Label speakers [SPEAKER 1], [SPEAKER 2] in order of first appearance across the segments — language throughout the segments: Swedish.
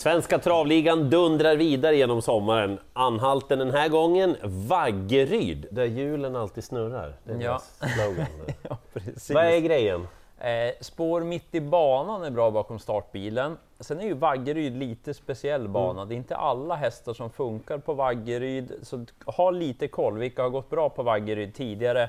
[SPEAKER 1] Svenska travligan dundrar vidare genom sommaren. Anhalten den här gången, Vaggeryd, där hjulen alltid snurrar. Det är
[SPEAKER 2] Ja.
[SPEAKER 1] slogan.
[SPEAKER 2] Ja, precis.
[SPEAKER 1] Vad är grejen?
[SPEAKER 2] Eh, spår mitt i banan är bra bakom startbilen. Sen är ju Vaggeryd lite speciell bana. Det är inte alla hästar som funkar på Vaggeryd, så ha lite koll. Vilka har gått bra på Vaggeryd tidigare?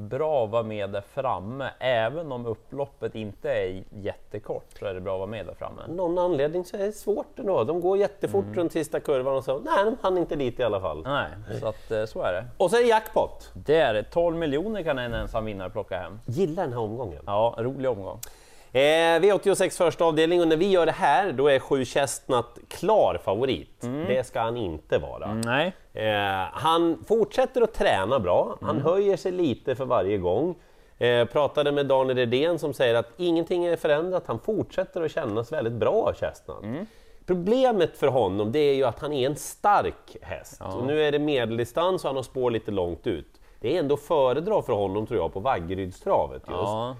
[SPEAKER 2] Bra att vara med där framme, även om upploppet inte är jättekort så är det bra att vara med där framme.
[SPEAKER 1] Någon anledning så är det svårt ändå. De går jättefort runt sista kurvan och så, nej, de hann inte dit i alla fall.
[SPEAKER 2] Nej, så att eh, så är det.
[SPEAKER 1] Och så är det jackpot.
[SPEAKER 2] Det är det. 12 miljoner kan en ensam vinnare plocka hem.
[SPEAKER 1] Gillar den här omgången.
[SPEAKER 2] Ja, rolig omgång.
[SPEAKER 1] Eh, V86 första avdelning och när vi gör det här då är sju Chestnut klar favorit. Det ska han inte vara.
[SPEAKER 2] Nej,
[SPEAKER 1] Eh, han fortsätter att träna bra, han höjer sig lite för varje gång. Eh, pratade med Daniel Redén som säger att ingenting är förändrat, han fortsätter att kännas väldigt bra Chestnut. Problemet för honom det är ju att han är en stark häst. Och nu är det medeldistans och han har spår lite långt ut. Det är ändå föredra för honom tror jag på Vaggerydstravet just.
[SPEAKER 2] ja,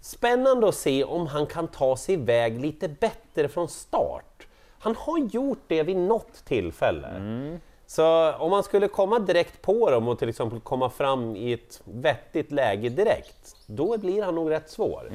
[SPEAKER 1] Spännande att se om han kan ta sig iväg lite bättre från start. Han har gjort det vid något tillfälle. Mm. Så om man skulle komma direkt på dem och till exempel komma fram i ett vettigt läge direkt, då blir han nog rätt svår.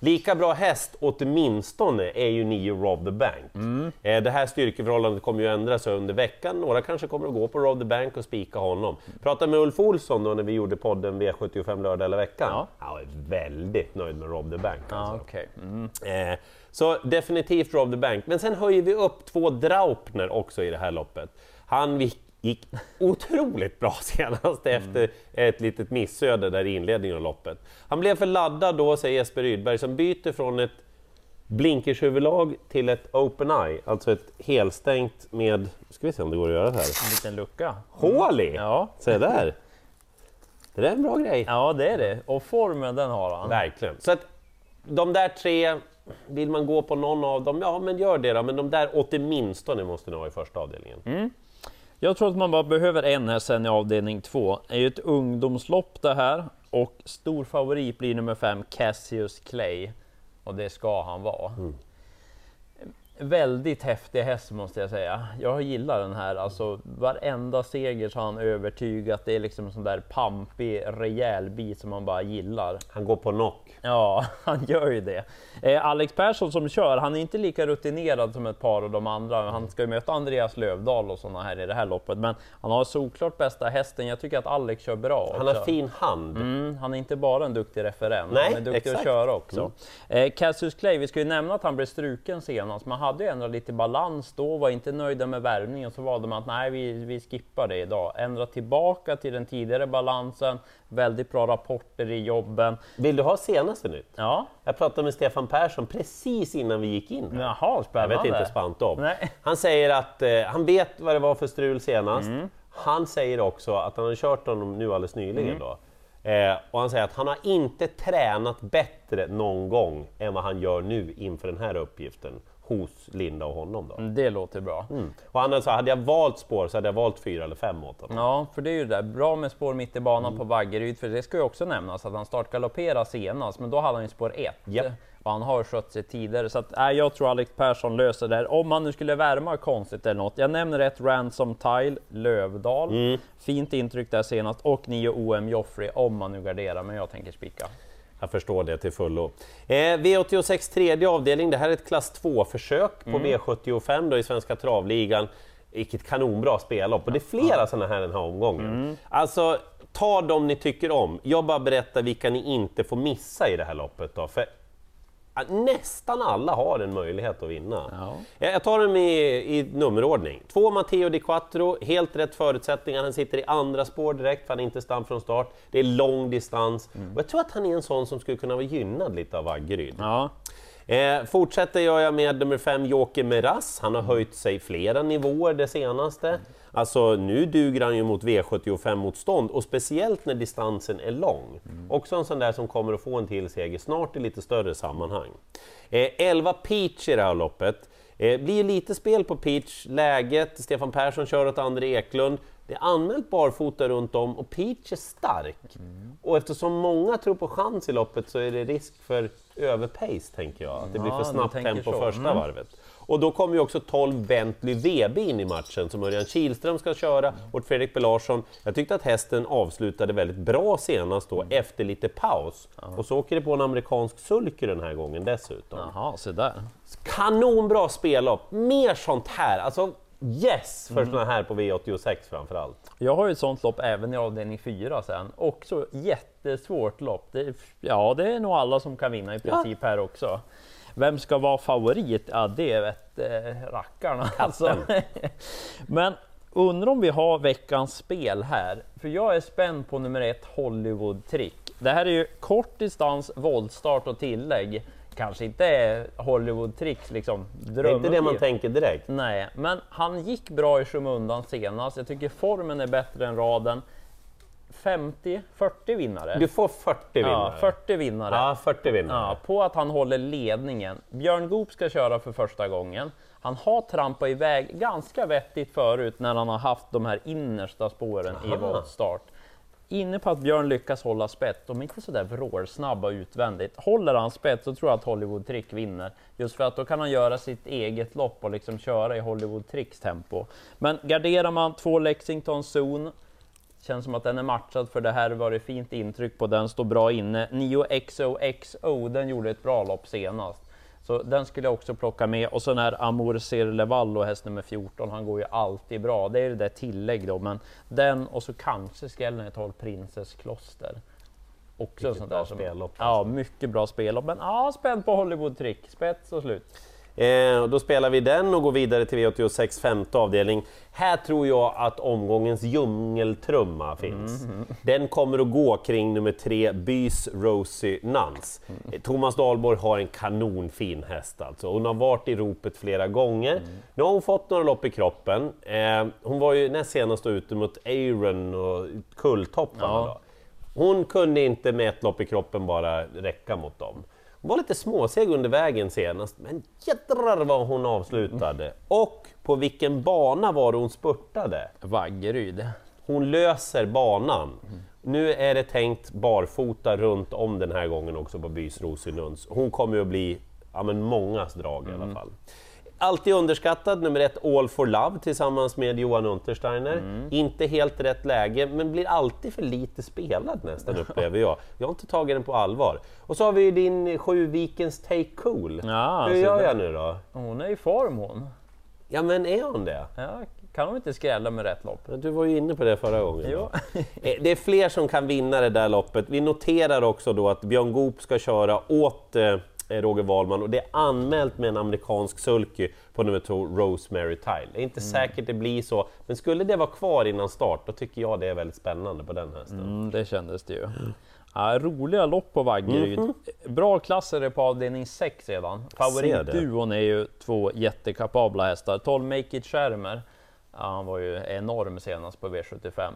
[SPEAKER 1] Lika bra häst åtminstone är ju nio Rob the Bank. Eh, Det här styrkeförhållandet kommer ju ändra sig under veckan. Några kanske kommer att gå på Rob the Bank och spika honom. Pratade med Ulf Olsson då när vi gjorde podden V75 lördag eller veckan.
[SPEAKER 2] Ja.
[SPEAKER 1] Han var väldigt nöjd med Rob the Bank. Alltså.
[SPEAKER 2] okej. Mm.
[SPEAKER 1] Eh, så definitivt Rob the Bank. Men sen höjer vi upp två Draupner också i det här loppet. Han gick, otroligt bra senast efter ett litet missöde där i inledningen av loppet. Han blev för laddad då, säger Jesper Rydberg, som byter från ett blinkershuvudlag till ett open eye, alltså ett helstängt med, ska vi se om det går att göra det här,
[SPEAKER 2] En liten lucka.
[SPEAKER 1] hål i!
[SPEAKER 2] Ja.
[SPEAKER 1] Se där! Det där är en bra grej.
[SPEAKER 2] ja, det är det. Och formen den har han.
[SPEAKER 1] Verkligen. Så att de där tre, vill man gå på någon av dem, ja men gör det då. Men de där åtminstone måste ni ha i första avdelningen.
[SPEAKER 2] Jag tror att man bara behöver en här sen i avdelning två. Det är ju ett ungdomslopp det här och stor favorit blir nummer fem Cassius Clay. Och det ska han vara. Mm. Väldigt häftig häst måste jag säga. Jag gillar den här. Alltså varenda seger så har han övertygat. Det är liksom en sån där pampig, rejäl bit som man bara gillar.
[SPEAKER 1] Han går på knock.
[SPEAKER 2] Ja, han gör ju det. Eh, Alex Persson som kör, han är inte lika rutinerad som ett par av de andra. Han ska ju möta Andreas Lövdahl och såna här i det här loppet, men han har såklart bästa hästen. Jag tycker att Alex kör bra.
[SPEAKER 1] Han har
[SPEAKER 2] också.
[SPEAKER 1] fin hand.
[SPEAKER 2] Mm, han är inte bara en duktig referent,
[SPEAKER 1] Nej,
[SPEAKER 2] han är duktig
[SPEAKER 1] exakt.
[SPEAKER 2] att köra också. Eh, Cassius Clay, vi ska ju nämna att han blev struken senast, men hade ändrat lite balans då, var inte nöjda med värvningen, så valde man att nej, vi, vi skippar det idag. Ändra tillbaka till den tidigare balansen, väldigt bra rapporter i jobben.
[SPEAKER 1] Vill du ha senaste nytt?
[SPEAKER 2] Ja,
[SPEAKER 1] Jag pratade med Stefan Persson precis innan vi gick in. här.
[SPEAKER 2] jaha,
[SPEAKER 1] Jag
[SPEAKER 2] spännande.
[SPEAKER 1] vet inte spant om.
[SPEAKER 2] Nej.
[SPEAKER 1] Han säger att eh, han vet vad det var för strul senast.
[SPEAKER 2] Mm.
[SPEAKER 1] Han säger också att han har kört honom nu alldeles nyligen
[SPEAKER 2] Mm.
[SPEAKER 1] då. Eh, och han säger att han har inte tränat bättre någon gång än vad han gör nu inför den här uppgiften hos Linda och honom. Då.
[SPEAKER 2] Det låter bra.
[SPEAKER 1] Mm. Och han sa, hade jag valt spår så hade jag valt fyra eller fem åt honom.
[SPEAKER 2] Ja, för det är ju det där. Bra med spår mitt i banan
[SPEAKER 1] Mm.
[SPEAKER 2] på Vaggeryd, för det ska ju också nämnas att han startgalopperade senast, men då hade han ju spår 1.
[SPEAKER 1] Japp.
[SPEAKER 2] Och han har skött sig tidigare, så att, äh, jag tror Alex Persson löser det här. Om han nu skulle värma konstigt eller något. Jag nämner ett Ransom Tile, Lövdal.
[SPEAKER 1] Mm.
[SPEAKER 2] Fint intryck där senast. Och 9 OM Joffrey, om man nu garderar, men jag tänker spika.
[SPEAKER 1] Jag förstår det till fullo. Eh, V86 tredje avdelning, det här är ett klass 2-försök på V75 då i Svenska travligan. Vilket kanonbra spellopp och det är flera sådana här den här omgången. Alltså, ta dem ni tycker om. Jag bara berättar vilka ni inte får missa i det här loppet då. För ja, nästan alla har en möjlighet att vinna.
[SPEAKER 2] Ja.
[SPEAKER 1] Jag tar dem i, i nummerordning. Två Matteo Di Quattro, helt rätt förutsättningar. Han sitter i andra spår direkt för han är inte snabb från start. Det är lång distans. Och jag tror att han är en sån som skulle kunna vara gynnad lite av Vaggeryd.
[SPEAKER 2] Ja,
[SPEAKER 1] Eh, fortsätter gör jag med nummer fem Joker Meras. Han har höjt sig flera nivåer det senaste. Alltså nu duger han ju mot V75-motstånd och speciellt när distansen är lång. Också en sån där som kommer att få en till seger snart i lite större sammanhang. Eh, 11 Peach i det här loppet. Eh, blir lite spel på Peach, läget, Stefan Persson kör åt André Eklund. Det är anmält barfota runt om och Peach är stark. Och eftersom många tror på chans i loppet så är det risk för överpace, tänker jag. Att det blir
[SPEAKER 2] Ja,
[SPEAKER 1] för snabbt
[SPEAKER 2] tänker
[SPEAKER 1] tempo
[SPEAKER 2] så.
[SPEAKER 1] första
[SPEAKER 2] Mm.
[SPEAKER 1] varvet. Och då kommer ju också 12 Bentley VB in i matchen som Örjan Kihlström ska köra och Fredrik B Larsson. Jag tyckte att hästen avslutade väldigt bra senast då efter lite paus. Och så åker det på en amerikansk sulky den här gången dessutom.
[SPEAKER 2] Jaha, se där.
[SPEAKER 1] Kanonbra spellopp! Mer sånt här! Alltså yes
[SPEAKER 2] Mm.
[SPEAKER 1] för såna här på V86 framförallt.
[SPEAKER 2] Jag har ju ett sånt lopp även i avdelning 4 sen. Också jättesvårt lopp. Det, ja, det är nog alla som kan vinna i princip här också. Vem ska vara favorit? Ja, det vet eh, rackarna. Alltså. Men undrar om vi har veckans spel här. För jag är spänd på nummer ett, Hollywood Trick. Det här är ju kort distans, voltstart och tillägg. Kanske inte är Hollywood Tricks liksom
[SPEAKER 1] Det är inte det man tänker direkt.
[SPEAKER 2] Nej, men han gick bra i skymundan senast. Jag tycker formen är bättre än raden. 50, 40 vinnare.
[SPEAKER 1] Du får 40 vinnare.
[SPEAKER 2] ja, 40 vinnare.
[SPEAKER 1] Ja, 40 vinnare.
[SPEAKER 2] Ja, på att han håller ledningen. Björn Goop ska köra för första gången. Han har trampat iväg ganska vettigt förut när han har haft de här innersta spåren i
[SPEAKER 1] Aha.
[SPEAKER 2] voltstart. Inne på att Björn lyckas hålla spett, de är inte sådär vrålsnabba utvändigt. Håller han spett så tror jag att Hollywood Trick vinner. Just för att då kan han göra sitt eget lopp och liksom köra i Hollywood Tricks tempo. Men garderar man två Lexington Zon, Känns som att den är matchad för det här var det fint intryck på den, står bra inne. Nio XOXO, den gjorde ett bra lopp senast. Så den skulle jag också plocka med. Och så den här Amour Sirlevallo, häst nummer 14, han går ju alltid bra. Det är det där tillägg då, men den och så kanske skrällen jag tar Princess Kloster. Också sånt där som,
[SPEAKER 1] spellopp,
[SPEAKER 2] Ja, mycket bra spellopp. Men ja, spänd på Hollywood Trick, spets och slut.
[SPEAKER 1] Eh, då spelar vi den och går vidare till V86 femte avdelning. Här tror jag att omgångens djungeltrumma finns. Den kommer att gå kring nummer tre, Bys Rosie Nuns. Eh, Thomas Dahlborg har en kanonfin häst alltså. Hon har varit i ropet flera gånger. Nu har hon fått några lopp i kroppen. Eh, hon var ju näst senast ute mot Aaron och Kulltopparna.
[SPEAKER 2] Ja.
[SPEAKER 1] Hon kunde inte med ett lopp i kroppen bara räcka mot dem. Var lite småseg under vägen senast, men jädrar vad hon avslutade! Och på vilken bana var det hon spurtade?
[SPEAKER 2] Vaggeryd.
[SPEAKER 1] Hon löser banan. Nu är det tänkt barfota runt om den här gången också på Bys Rosenlunds. Hon kommer ju att bli ja, men mångas drag i alla fall. Alltid underskattad, nummer ett All for Love tillsammans med Johan Untersteiner. Inte helt rätt läge, men blir alltid för lite spelad nästan upplever jag. Jag har inte tagit den på allvar. Och så har vi ju din Sju Vikens Take Cool.
[SPEAKER 2] Ja,
[SPEAKER 1] Hur gör
[SPEAKER 2] det-
[SPEAKER 1] jag nu då?
[SPEAKER 2] Hon är i form hon.
[SPEAKER 1] Ja men är hon det?
[SPEAKER 2] Ja, kan hon inte skrälla med rätt lopp?
[SPEAKER 1] Du var ju inne på det förra gången. Eh, Det är fler som kan vinna det där loppet. Vi noterar också då att Björn Goop ska köra åt eh, Roger Wahlman och det är anmält med en amerikansk sulky på nummer två, Rosemary Tile. Det är inte säkert det blir så, men skulle det vara kvar innan start, då tycker jag det är väldigt spännande på den hästen.
[SPEAKER 2] Mm, det kändes det ju. Ja, roliga lopp på Vaggeryd. Bra klasser är på avdelning 6 redan. Favoritduon är ju två jättekapabla hästar. 12 Make It Schermer, ja, han var ju enorm senast på V75.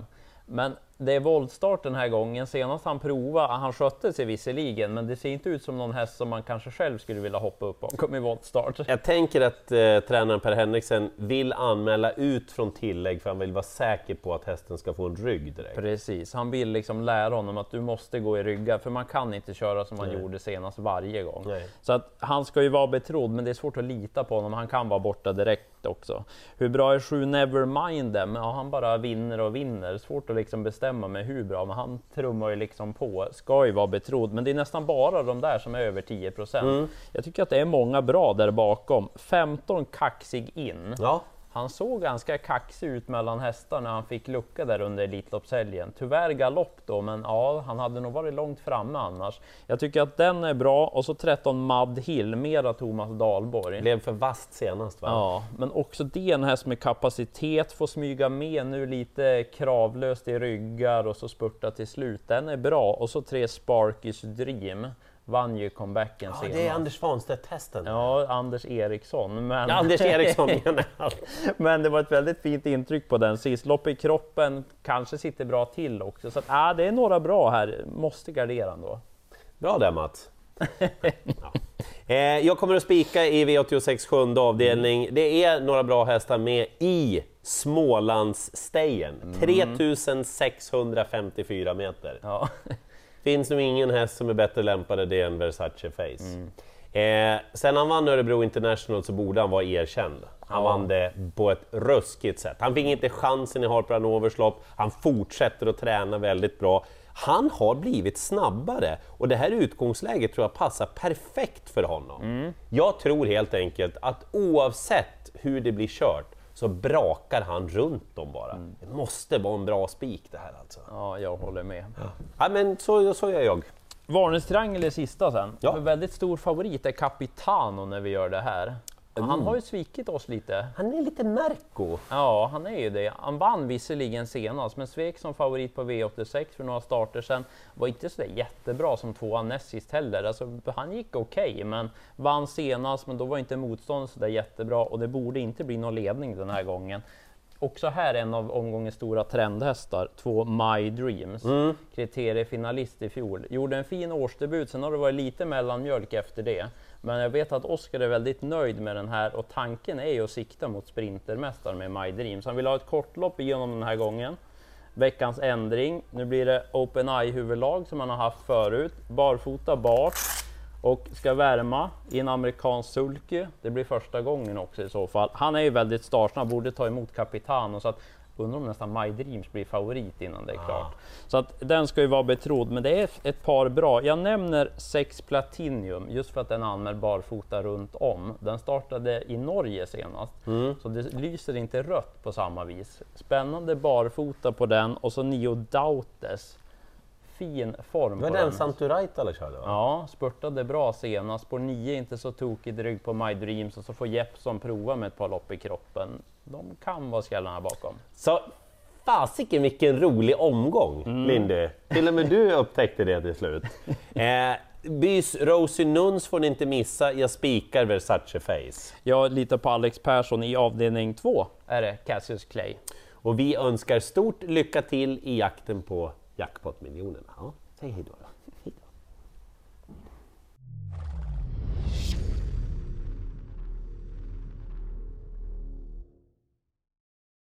[SPEAKER 2] Men det är voltstart den här gången. Senast han provade, han skötte sig visserligen, men det ser inte ut som någon häst som man kanske själv skulle vilja hoppa upp bakom i voltstart.
[SPEAKER 1] Jag tänker att eh, tränaren Per Henriksen vill anmäla ut från tillägg för han vill vara säker på att hästen ska få en rygg direkt.
[SPEAKER 2] Precis, han vill liksom lära honom att du måste gå i ryggar, för man kan inte köra som man
[SPEAKER 1] Nej.
[SPEAKER 2] gjorde senast varje gång.
[SPEAKER 1] Nej.
[SPEAKER 2] Så att han ska ju vara betrodd, men det är svårt att lita på honom. Han kan vara borta direkt också. Hur bra är sju Nevermind Them? Ja, han bara vinner och vinner. Svårt att liksom bestämma med hur bra, men han trummar ju liksom på. Ska ju vara betrodd, men det är nästan bara de där som är över 10 procent. Jag tycker att det är många bra där bakom. 15 kaxig in.
[SPEAKER 1] Ja,
[SPEAKER 2] Han såg ganska kaxig ut mellan hästar när han fick lucka där under Elitloppshelgen. Tyvärr galopp då, men ja, han hade nog varit långt framme annars. Jag tycker att den är bra och så 13 Mad Hill, mera Thomas Dahlborg.
[SPEAKER 1] blev för vast senast va?
[SPEAKER 2] Ja, men också det en häst med kapacitet, får smyga med nu lite kravlöst i ryggar och så spurta till slut. Den är bra. Och så tre Sparkys Dream, vann ju comebacken
[SPEAKER 1] Ja,
[SPEAKER 2] senast.
[SPEAKER 1] det är Anders Svanstedt-hästen.
[SPEAKER 2] Ja, Anders Eriksson. Men...
[SPEAKER 1] Ja, Anders Eriksson menar jag.
[SPEAKER 2] Men det var ett väldigt fint intryck på den sist. Lopp i kroppen, kanske sitter bra till också. Så att, äh, det är några bra här, måste gardera ändå.
[SPEAKER 1] Bra där Mats! ja. Eh, jag kommer att spika i V86 sjunde avdelning. Det är några bra hästar med i Smålandsstejen. 3654 meter.
[SPEAKER 2] Ja.
[SPEAKER 1] Finns nog ingen häst som är bättre lämpad det än Versace Face. Eh, sen han vann Örebro International så borde han vara erkänd. Han vann det på ett ruskigt sätt. Han fick inte chansen i Harper Hanovers lopp, han fortsätter att träna väldigt bra. Han har blivit snabbare och det här utgångsläget tror jag passar perfekt för honom. Jag tror helt enkelt att oavsett hur det blir kört så brakar han runt dem bara. Det måste vara en bra spik det här alltså.
[SPEAKER 2] ja, jag håller med.
[SPEAKER 1] Ja, men så, så gör jag.
[SPEAKER 2] Varningstriangel är sista sen.
[SPEAKER 1] Ja.
[SPEAKER 2] För väldigt stor favorit är Capitano när vi gör det här.
[SPEAKER 1] Mm.
[SPEAKER 2] Han har ju svikit oss lite.
[SPEAKER 1] Han är lite Merco.
[SPEAKER 2] Ja, han är ju det. Han vann visserligen senast, men svek som favorit på V86 för några starter sen. Var inte så jättebra som tvåa näst sist heller. Alltså, han gick okej, men vann senast, men då var inte motståndet så där jättebra och det borde inte bli någon ledning den här gången. Också här en av omgångens stora trendhästar, två My Dreams. Kriteriefinalist i fjol. Gjorde en fin årsdebut, sen har det varit lite mellanmjölk efter det. Men jag vet att Oskar är väldigt nöjd med den här och tanken är ju att sikta mot sprintermästaren med My Dreams. Han vill ha ett kortlopp igenom den här gången. Veckans ändring. Nu blir det Open Eye huvudlag som han har haft förut. Barfota bak och ska värma i en amerikansk sulky. Det blir första gången också i så fall. Han är ju väldigt startsnabb, borde ta emot Capitano så att undrar om nästan My Dreams blir favorit innan det är klart. Så att den ska ju vara betrodd, men det är ett par bra. Jag nämner 6 Platinium just för att den anmäld barfota runt om. Den startade i Norge senast, så det lyser inte rött på samma vis. Spännande barfota på den och så Nio Dautes. Fin form
[SPEAKER 1] Det var den
[SPEAKER 2] den.
[SPEAKER 1] Santuraitala körde va?
[SPEAKER 2] Ja, spurtade bra senast. Spår 9 inte så tokigt rygg på My Dreams och så får Jeppson prova med ett par lopp i kroppen. De kan vara skallarna bakom.
[SPEAKER 1] Så fasiken vilken rolig omgång, Lindy. Till och med du upptäckte det till slut. Eh, Bys Rosie Nuns får ni inte missa, jag spikar Versace Face.
[SPEAKER 2] Jag litar på Alex Persson i avdelning 2 är det Cassius Clay.
[SPEAKER 1] Och vi önskar stort lycka till i jakten på jackpot-miljonerna. Ja, säg hej då.